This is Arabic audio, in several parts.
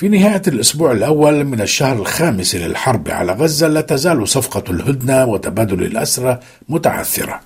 في نهاية الأسبوع الأول من الشهر الخامس للحرب على غزة لا تزال صفقة الهدنة وتبادل الأسرى متعثرة.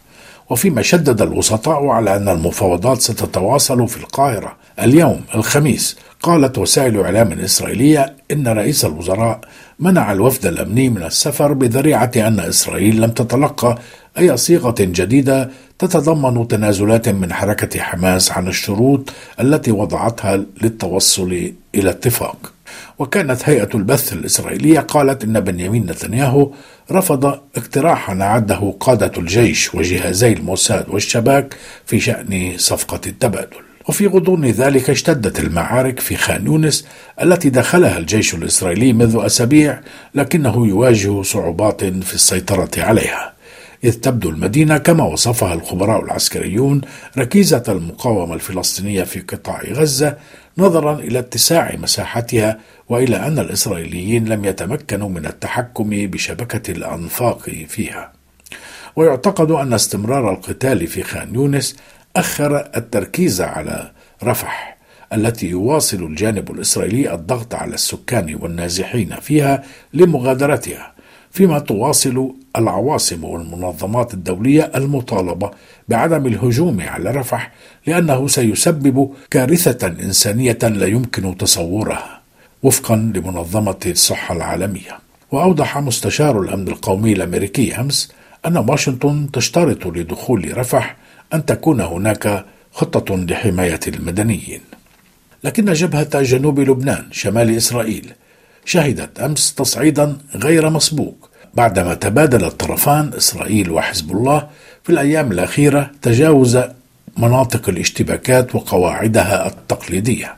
وفيما شدد الوسطاء على أن المفاوضات ستتواصل في القاهرة اليوم الخميس قالت وسائل إعلام إسرائيلية إن رئيس الوزراء منع الوفد الأمني من السفر بذريعة أن إسرائيل لم تتلقى أي صيغة جديدة تتضمن تنازلات من حركة حماس عن الشروط التي وضعتها للتوصل إلى اتفاق. وكانت هيئة البث الإسرائيلية قالت إن بنيامين نتنياهو رفض اقتراحا أعده قادة الجيش وجهازي الموساد والشباك في شأن صفقة التبادل. وفي غضون ذلك اشتدت المعارك في خان يونس التي دخلها الجيش الإسرائيلي منذ أسابيع لكنه يواجه صعوبات في السيطرة عليها. إذ تبدو المدينة كما وصفها الخبراء العسكريون ركيزة المقاومة الفلسطينية في قطاع غزة نظرا إلى اتساع مساحتها وإلى أن الإسرائيليين لم يتمكنوا من التحكم بشبكة الأنفاق فيها. ويعتقد أن استمرار القتال في خان يونس أخر التركيز على رفح التي يواصل الجانب الإسرائيلي الضغط على السكان والنازحين فيها لمغادرتها فيما تواصل العواصم والمنظمات الدولية المطالبة بعدم الهجوم على رفح لأنه سيسبب كارثة إنسانية لا يمكن تصورها. وفقا لمنظمة الصحة العالمية. وأوضح مستشار الأمن القومي الأمريكي أمس أن واشنطن تشترط لدخول رفح أن تكون هناك خطة لحماية المدنيين. لكن جبهة جنوب لبنان شمال إسرائيل شهدت أمس تصعيدا غير مسبوق. بعدما تبادل الطرفان إسرائيل وحزب الله في الأيام الأخيرة تجاوز مناطق الاشتباكات وقواعدها التقليدية.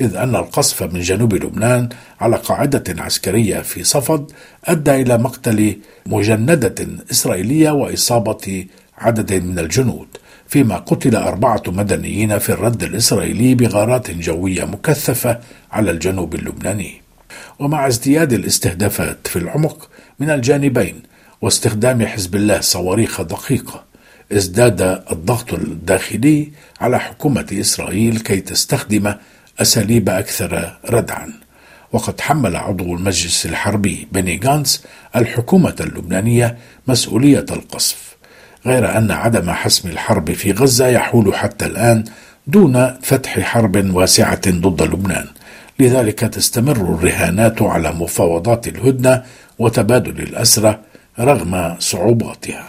إذ أن القصف من جنوب لبنان على قاعدة عسكرية في صفد أدى إلى مقتل مجندة إسرائيلية وإصابة عدد من الجنود فيما قتل أربعة مدنيين في الرد الإسرائيلي بغارات جوية مكثفة على الجنوب اللبناني. ومع ازدياد الاستهدافات في العمق من الجانبين واستخدام حزب الله صواريخ دقيقة ازداد الضغط الداخلي على حكومة إسرائيل كي تستخدم أساليب أكثر ردعا. وقد حمل عضو المجلس الحربي بني غانس الحكومة اللبنانية مسؤولية القصف غير أن عدم حسم الحرب في غزة يحول حتى الآن دون فتح حرب واسعة ضد لبنان. لذلك تستمر الرهانات على مفاوضات الهدنة وتبادل الأسرى رغم صعوباتها.